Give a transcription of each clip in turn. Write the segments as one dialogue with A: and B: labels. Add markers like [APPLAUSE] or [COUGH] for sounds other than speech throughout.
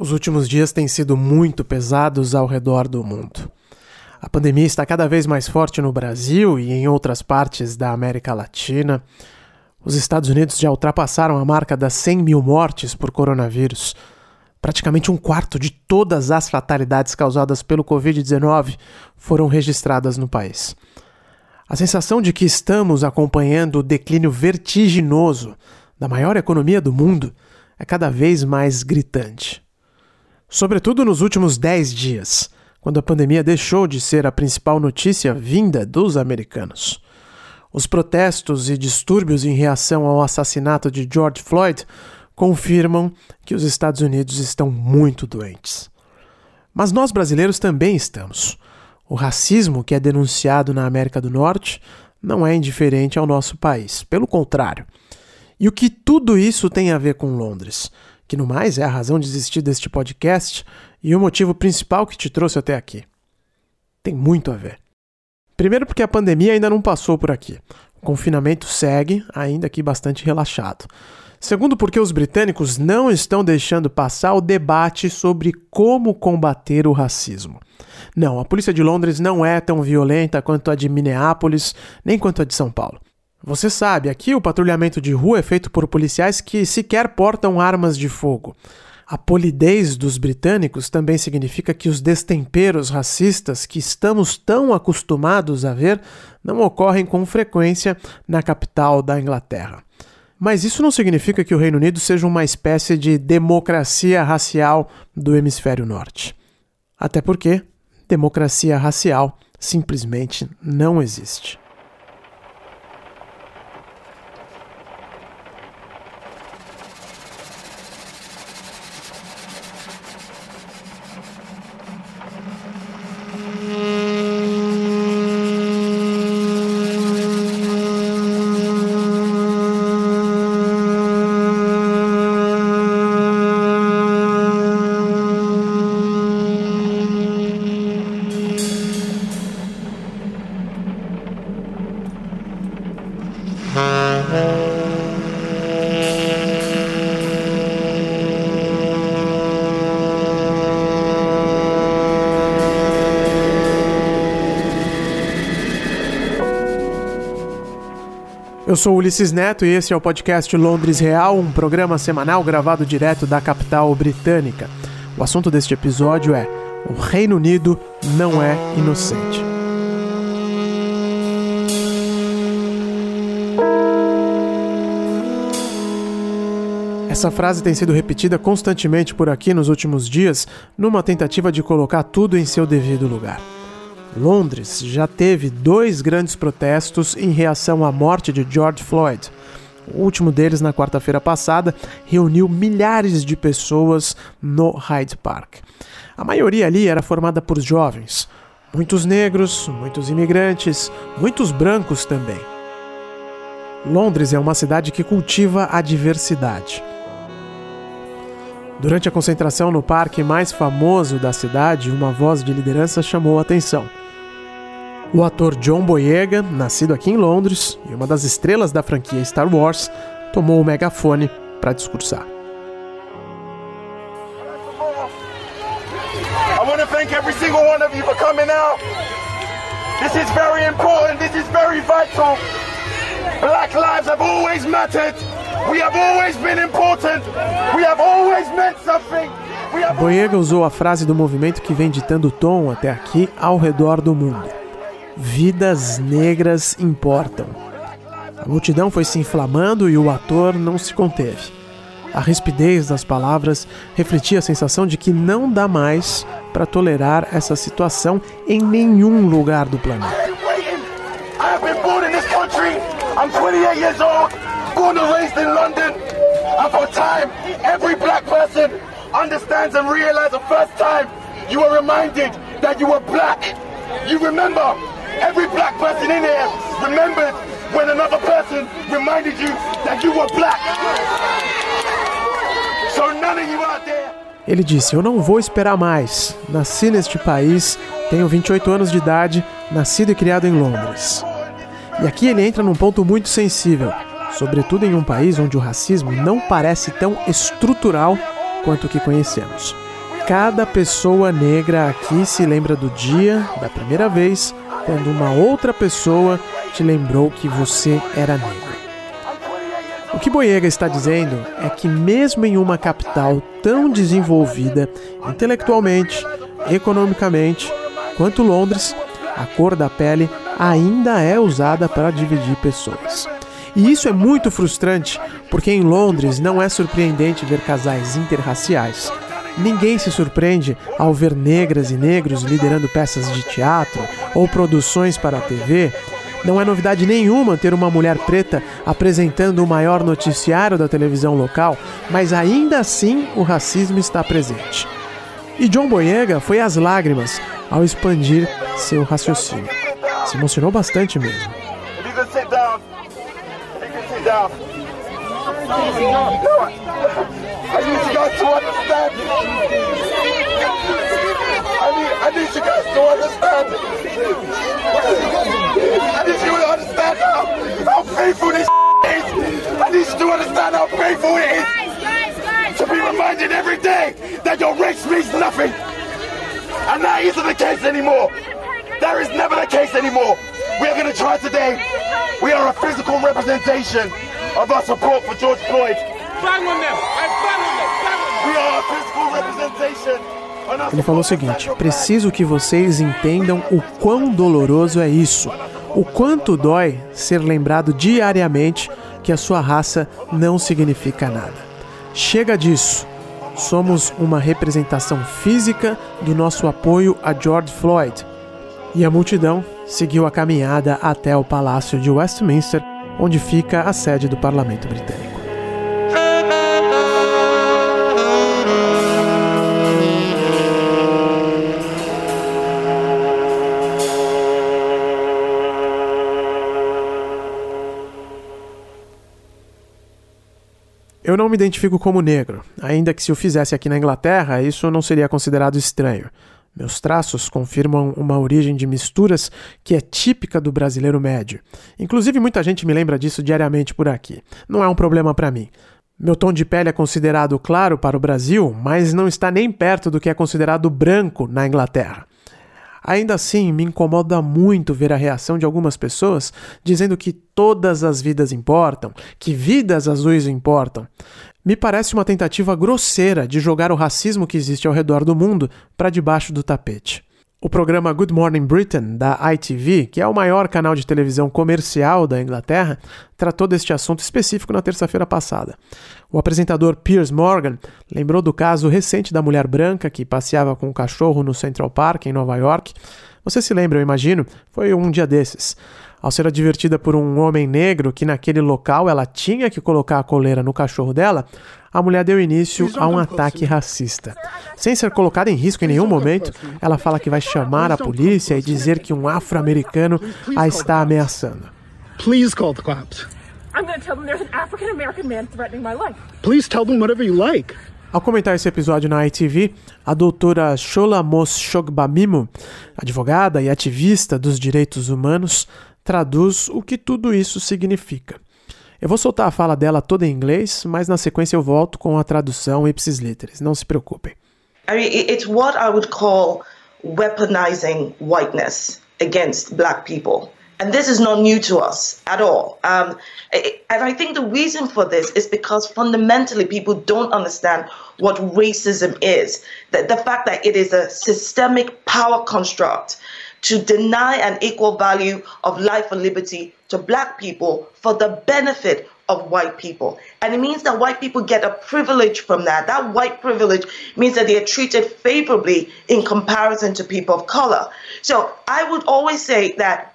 A: Os últimos dias têm sido muito pesados ao redor do mundo. A pandemia está cada vez mais forte no Brasil e em outras partes da América Latina. Os Estados Unidos já ultrapassaram a marca das 100 mil mortes por coronavírus. Praticamente um quarto de todas as fatalidades causadas pelo Covid-19 foram registradas no país. A sensação de que estamos acompanhando o declínio vertiginoso da maior economia do mundo é cada vez mais gritante. Sobretudo nos últimos 10 dias, quando a pandemia deixou de ser a principal notícia vinda dos americanos. Os protestos e distúrbios em reação ao assassinato de George Floyd confirmam que os Estados Unidos estão muito doentes. Mas nós brasileiros também estamos. O racismo que é denunciado na América do Norte não é indiferente ao nosso país, pelo contrário. E o que tudo isso tem a ver com Londres? Que no mais é a razão de existir deste podcast e o motivo principal que te trouxe até aqui. Tem muito a ver. Primeiro, porque a pandemia ainda não passou por aqui. O confinamento segue, ainda que bastante relaxado. Segundo, porque os britânicos não estão deixando passar o debate sobre como combater o racismo. Não, a polícia de Londres não é tão violenta quanto a de Minneapolis, nem quanto a de São Paulo. Você sabe, aqui o patrulhamento de rua é feito por policiais que sequer portam armas de fogo. A polidez dos britânicos também significa que os destemperos racistas que estamos tão acostumados a ver não ocorrem com frequência na capital da Inglaterra. Mas isso não significa que o Reino Unido seja uma espécie de democracia racial do hemisfério norte. Até porque democracia racial simplesmente não existe. Eu sou Ulisses Neto e esse é o podcast Londres Real, um programa semanal gravado direto da capital britânica. O assunto deste episódio é: O Reino Unido não é inocente. Essa frase tem sido repetida constantemente por aqui nos últimos dias, numa tentativa de colocar tudo em seu devido lugar. Londres já teve dois grandes protestos em reação à morte de George Floyd. O último deles, na quarta-feira passada, reuniu milhares de pessoas no Hyde Park. A maioria ali era formada por jovens, muitos negros, muitos imigrantes, muitos brancos também. Londres é uma cidade que cultiva a diversidade. Durante a concentração no parque mais famoso da cidade, uma voz de liderança chamou a atenção. O ator John Boyega, nascido aqui em Londres e uma das estrelas da franquia Star Wars, tomou o megafone para discursar. I want to thank every single one of you for coming out. This is very important. This is very vital. Black lives have always mattered. We have always been important. We have always meant something. Boyega usou a frase do movimento que vem ditando o tom até aqui ao redor do mundo. Vidas negras importam. A multidão foi se inflamando e o ator não se conteve. A rispidez das palavras refletia a sensação de que não dá mais para tolerar essa situação em nenhum lugar do planeta. I'm 28 years old, born and raised in London. And for time, every black person understands and realizes the first time you are reminded that you are black. You remember Every black person in here remembered when another person reminded you that you were black. So none of you out there. Ele disse: Eu não vou esperar mais. Nasci neste país, tenho 28 anos de idade, nascido e criado em Londres. E aqui ele entra num ponto muito sensível, sobretudo em um país onde o racismo não parece tão estrutural quanto o que conhecemos. cada pessoa negra aqui se lembra do dia, da primeira vez, quando uma outra pessoa te lembrou que você era negro. O que Boyega está dizendo é que, mesmo em uma capital tão desenvolvida intelectualmente, economicamente, quanto Londres, a cor da pele ainda é usada para dividir pessoas. E isso é muito frustrante, porque em Londres não é surpreendente ver casais interraciais. Ninguém se surpreende ao ver negras e negros liderando peças de teatro ou produções para a TV. Não é novidade nenhuma ter uma mulher preta apresentando o maior noticiário da televisão local, mas ainda assim o racismo está presente. E John Boyega foi às lágrimas ao expandir seu raciocínio. Se emocionou bastante mesmo. Down. I need you guys to understand. I need, I need you guys to understand. I need you to understand how, how painful this is. I need you to understand how painful it is. To be reminded every day that your race means nothing. And that isn't the case anymore. That is never the case anymore. We are going to try today. We are a physical representation of our support for George Floyd. Bang on them! Bang on them! Bang on them! We are a physical representation. Ele falou o seguinte: preciso que vocês entendam o quão doloroso é isso, o quanto dói ser lembrado diariamente que a sua raça não significa nada. Chega disso. Somos uma representação física do nosso apoio a George Floyd. E a multidão seguiu a caminhada até o Palácio de Westminster, onde fica a sede do Parlamento Britânico. Eu não me identifico como negro, ainda que se o fizesse aqui na Inglaterra, isso não seria considerado estranho. Meus traços confirmam uma origem de misturas que é típica do brasileiro médio. Inclusive, muita gente me lembra disso diariamente por aqui. Não é um problema para mim. Meu tom de pele é considerado claro para o Brasil, mas não está nem perto do que é considerado branco na Inglaterra. Ainda assim, me incomoda muito ver a reação de algumas pessoas dizendo que todas as vidas importam, que vidas azuis importam me parece uma tentativa grosseira de jogar o racismo que existe ao redor do mundo para debaixo do tapete. O programa Good Morning Britain, da ITV, que é o maior canal de televisão comercial da Inglaterra, tratou deste assunto específico na terça-feira passada. O apresentador Piers Morgan lembrou do caso recente da mulher branca que passeava com um cachorro no Central Park, em Nova York. Você se lembra, eu imagino? Foi um dia desses. Ao ser advertida por um homem negro que naquele local ela tinha que colocar a coleira no cachorro dela, a mulher deu início a um ataque racista. Sem ser colocada em risco em nenhum momento, ela fala que vai chamar a polícia e dizer que um afro-americano a está ameaçando. Please call the cops. I'm going to tell them there's an African American man threatening my life. Please tell them whatever you like. Ao comentar esse episódio na ITV, a doutora Shola Mos Shogbamimo, advogada e ativista dos direitos humanos, traduz o que tudo isso significa. Eu vou soltar a fala dela toda em inglês, mas na sequência eu volto com a tradução ipsis literis. Não se preocupem.
B: I mean, it's what I would call weaponizing whiteness against black people. And this is not new to us at all. Um, and I think the reason for this is because fundamentally people don't understand what racism is. The, the fact that it is a systemic power construct to deny an equal value of life and liberty to black people for the benefit of white people. And it means that white people get a privilege from that. That white privilege means that they are treated favorably in comparison to people of color. So I would always say that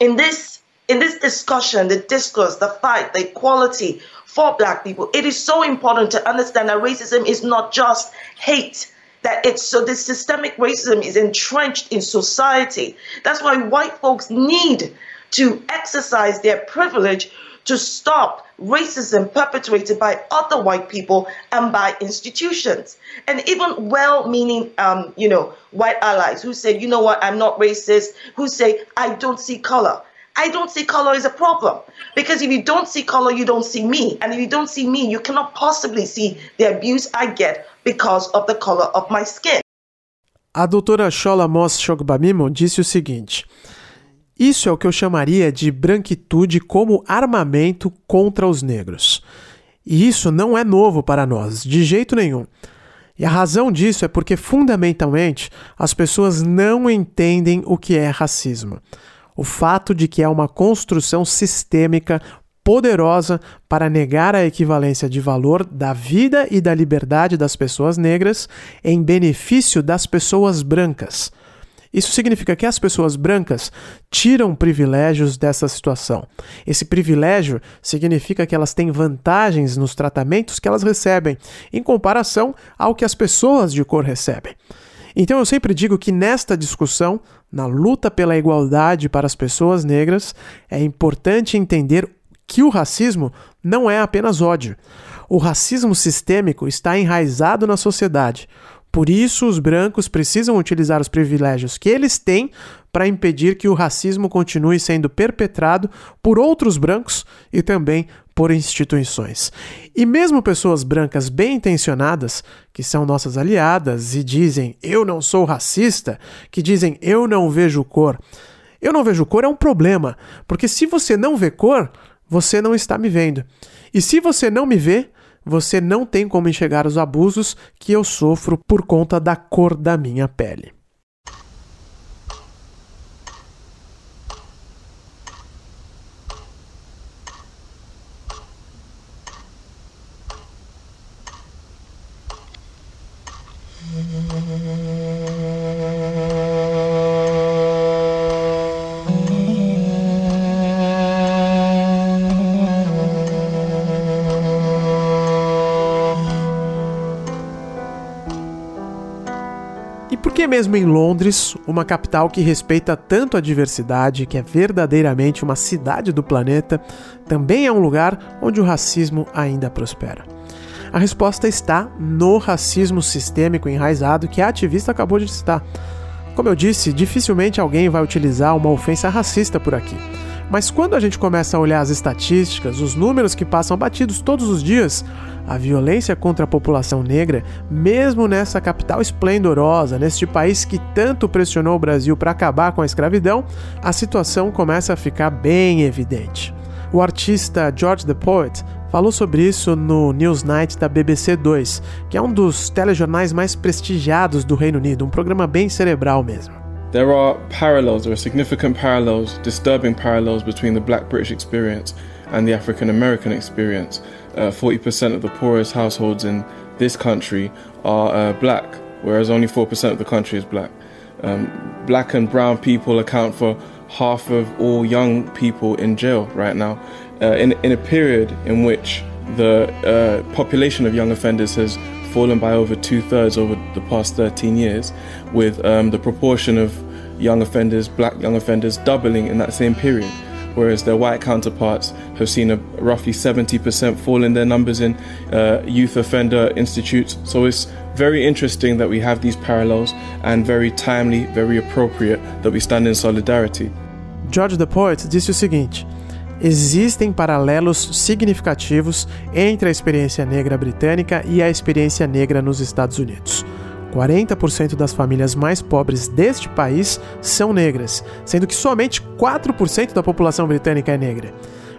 B: in this in this discussion, the discourse, the fight, the equality for black people, it is so important to understand that racism is not just hate that it's so this systemic racism is entrenched in society. That's why white folks need to exercise their privilege to stop racism perpetrated by other white people and by institutions. And even well-meaning, um, you know, white allies who say, you know what, I'm not racist, who say, I don't see color. I don't see color as a problem. Because if you don't see color, you don't see me. And if you don't see me, you cannot possibly see the abuse I get because of the color of my skin.
A: A doutora Shola Moss Shogbamimo disse o seguinte: Isso é o que eu chamaria de branquitude como armamento contra os negros. E isso não é novo para nós, de jeito nenhum. E a razão disso é porque, fundamentalmente, as pessoas não entendem o que é racismo. O fato de que é uma construção sistêmica poderosa para negar a equivalência de valor da vida e da liberdade das pessoas negras em benefício das pessoas brancas. Isso significa que as pessoas brancas tiram privilégios dessa situação. Esse privilégio significa que elas têm vantagens nos tratamentos que elas recebem, em comparação ao que as pessoas de cor recebem. Então eu sempre digo que nesta discussão, na luta pela igualdade para as pessoas negras, é importante entender que o racismo não é apenas ódio. O racismo sistêmico está enraizado na sociedade. Por isso, os brancos precisam utilizar os privilégios que eles têm para impedir que o racismo continue sendo perpetrado por outros brancos e também por instituições. E mesmo pessoas brancas bem intencionadas, que são nossas aliadas e dizem eu não sou racista, que dizem eu não vejo cor. Eu não vejo cor é um problema, porque se você não vê cor, você não está me vendo. E se você não me vê, você não tem como enxergar os abusos que eu sofro por conta da cor da minha pele. Mesmo em Londres, uma capital que respeita tanto a diversidade, que é verdadeiramente uma cidade do planeta, também é um lugar onde o racismo ainda prospera? A resposta está no racismo sistêmico enraizado que a ativista acabou de citar. Como eu disse, dificilmente alguém vai utilizar uma ofensa racista por aqui. Mas quando a gente começa a olhar as estatísticas, os números que passam batidos todos os dias, a violência contra a população negra, mesmo nessa capital esplendorosa, neste país que tanto pressionou o Brasil para acabar com a escravidão, a situação começa a ficar bem evidente. O artista George the Poet falou sobre isso no Newsnight da BBC 2, que é um dos telejornais mais prestigiados do Reino Unido, um programa bem cerebral mesmo.
C: There are parallels, there are significant parallels, disturbing parallels between the black British experience and the African American experience. Uh, 40% of the poorest households in this country are uh, black, whereas only 4% of the country is black. Um, black and brown people account for half of all young people in jail right now, uh, in, in a period in which the uh, population of young offenders has fallen by over two thirds over the past 13 years, with um, the proportion of young offenders, black young offenders, doubling in that same period. Whereas their white counterparts have seen a roughly 70% fall in their numbers in uh, youth offender institutes. So it's very interesting that we have these parallels and very timely, very appropriate that we stand in solidarity.
A: George the Poet disse o seguinte: existem paralelos significativos entre a experiência negra britânica e a experiência negra nos Estados Unidos. 40% das famílias mais pobres deste país são negras, sendo que somente 4% da população britânica é negra.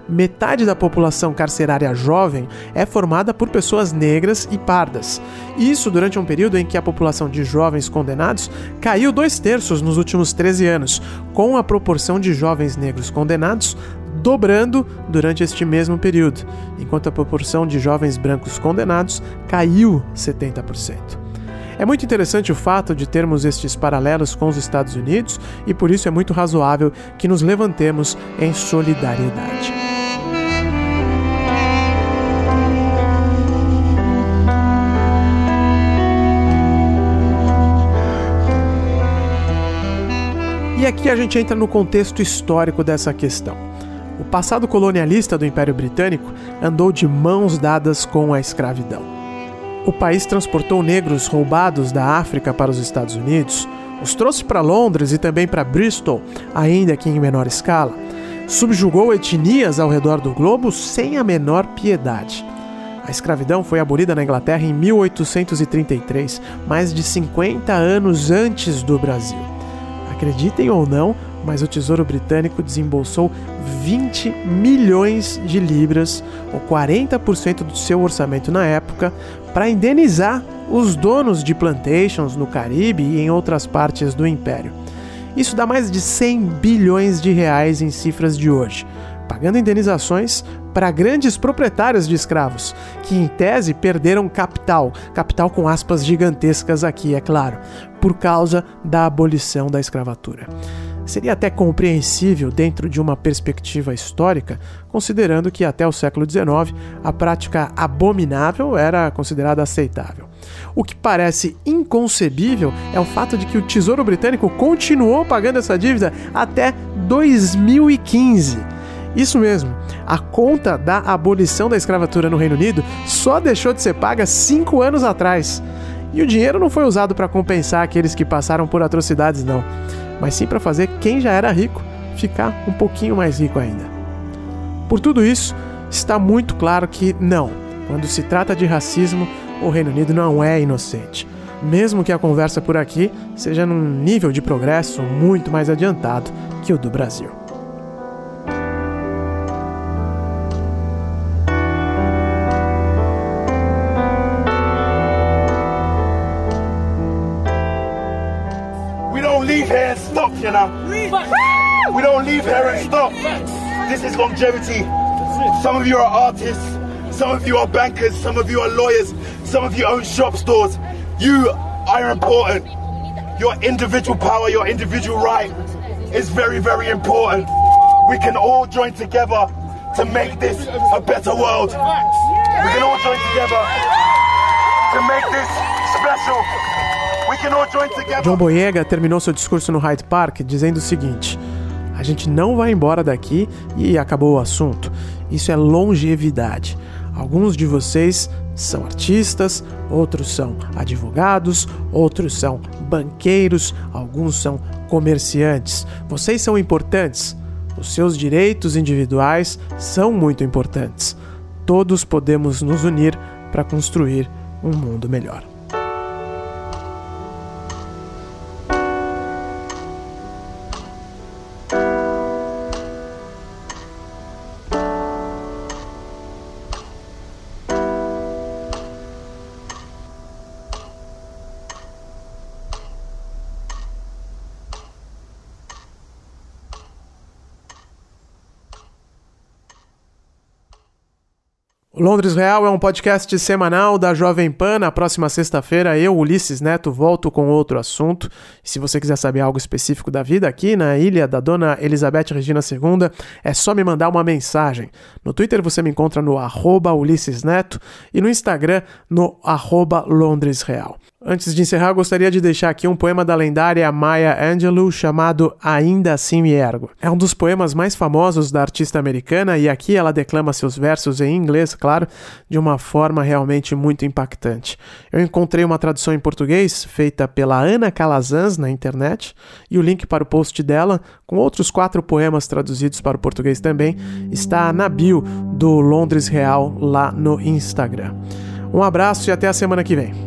A: Metade da população carcerária jovem é formada por pessoas negras e pardas. Isso durante um período em que a população de jovens condenados caiu dois terços nos últimos 13 anos, com a proporção de jovens negros condenados dobrando durante este mesmo período, enquanto a proporção de jovens brancos condenados caiu 70%. É muito interessante o fato de termos estes paralelos com os Estados Unidos e por isso é muito razoável que nos levantemos em solidariedade. E aqui a gente entra no contexto histórico dessa questão. Passado colonialista do Império Britânico andou de mãos dadas com a escravidão. O país transportou negros roubados da África para os Estados Unidos, os trouxe para Londres e também para Bristol, ainda que em menor escala. subjugou etnias ao redor do globo sem a menor piedade. A escravidão foi abolida na Inglaterra em 1833, mais de 50 anos antes do Brasil. Acreditem ou não, mas o Tesouro Britânico desembolsou 20 milhões de libras, ou 40% do seu orçamento na época, para indenizar os donos de plantations no Caribe e em outras partes do império. Isso dá mais de 100 bilhões de reais em cifras de hoje, pagando indenizações para grandes proprietários de escravos, que em tese perderam capital, capital com aspas gigantescas aqui, é claro, por causa da abolição da escravatura. Seria até compreensível dentro de uma perspectiva histórica, considerando que até o século XIX a prática abominável era considerada aceitável. O que parece inconcebível é o fato de que o Tesouro Britânico continuou pagando essa dívida até 2015. Isso mesmo, a conta da abolição da escravatura no Reino Unido só deixou de ser paga cinco anos atrás. E o dinheiro não foi usado para compensar aqueles que passaram por atrocidades, não mas sim para fazer quem já era rico ficar um pouquinho mais rico ainda. Por tudo isso, está muito claro que não, quando se trata de racismo, o Reino Unido não é inocente. Mesmo que a conversa por aqui seja num nível de progresso muito mais adiantado que o do Brasil.
D: You know. We don't leave here and stop. This is longevity. Some of you are artists, some of you are bankers, some of you are lawyers, some of you own shop stores. You are important. Your individual power, your individual right is very, very important. We can all join together to make this a better world. We can all join together to make this special.
A: John Boyega terminou seu discurso no Hyde Park dizendo o seguinte: A gente não vai embora daqui e acabou o assunto. Isso é longevidade. Alguns de vocês são artistas, outros são advogados, outros são banqueiros, alguns são comerciantes. Vocês são importantes. Os seus direitos individuais são muito importantes. Todos podemos nos unir para construir um mundo melhor. Londres Real é um podcast semanal da Jovem Pan. Na próxima sexta-feira, eu, Ulisses Neto, volto com outro assunto. Se você quiser saber algo específico da vida aqui na ilha da dona Elizabeth Regina II, é só me mandar uma mensagem. No Twitter você me encontra no arroba Ulisses Neto e no Instagram no arroba Londres Real. Antes de encerrar, gostaria de deixar aqui um poema da lendária Maya Angelou chamado Ainda Assim Me Ergo. É um dos poemas mais famosos da artista americana e aqui ela declama seus versos em inglês, claro, de uma forma realmente muito impactante. Eu encontrei uma tradução em português feita pela Ana Calazans na internet e o link para o post dela, com outros quatro poemas traduzidos para o português também, está na bio do Londres Real lá no Instagram. Um abraço e até a semana que vem.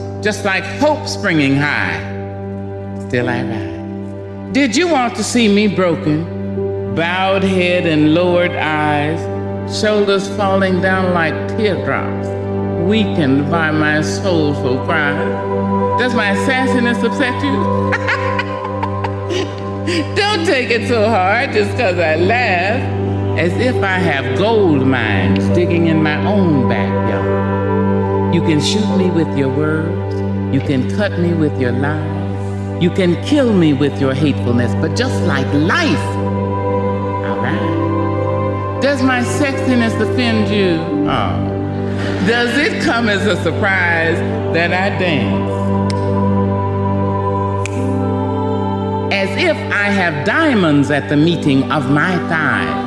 E: just like hope springing high, still I rise. Did you want to see me broken, bowed head and lowered eyes, shoulders falling down like teardrops, weakened by my soulful cry? Does my sassiness upset you? [LAUGHS] Don't take it so hard just because I laugh, as if I have gold mines digging in my own backyard. You can shoot me with your words, you can cut me with your lies, You can kill me with your hatefulness, but just like life, all right. Does my sexiness offend you? Oh. Does it come as a surprise that I dance? As if I have diamonds at the meeting of my thighs.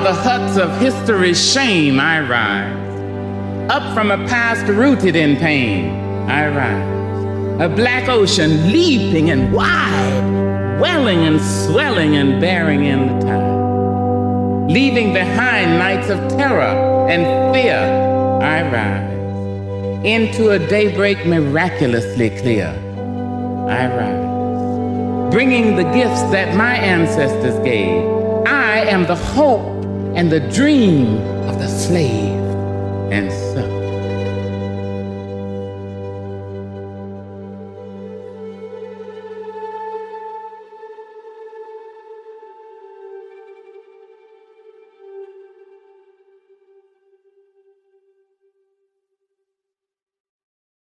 E: Of the huts of history's shame I rise. Up from a past rooted in pain I rise a black ocean leaping and wide, welling and swelling and bearing in the tide. Leaving behind nights of terror and fear, I rise into a daybreak miraculously clear. I rise, bringing the gifts that my ancestors gave. I am the hope and the dream of the slave, and so.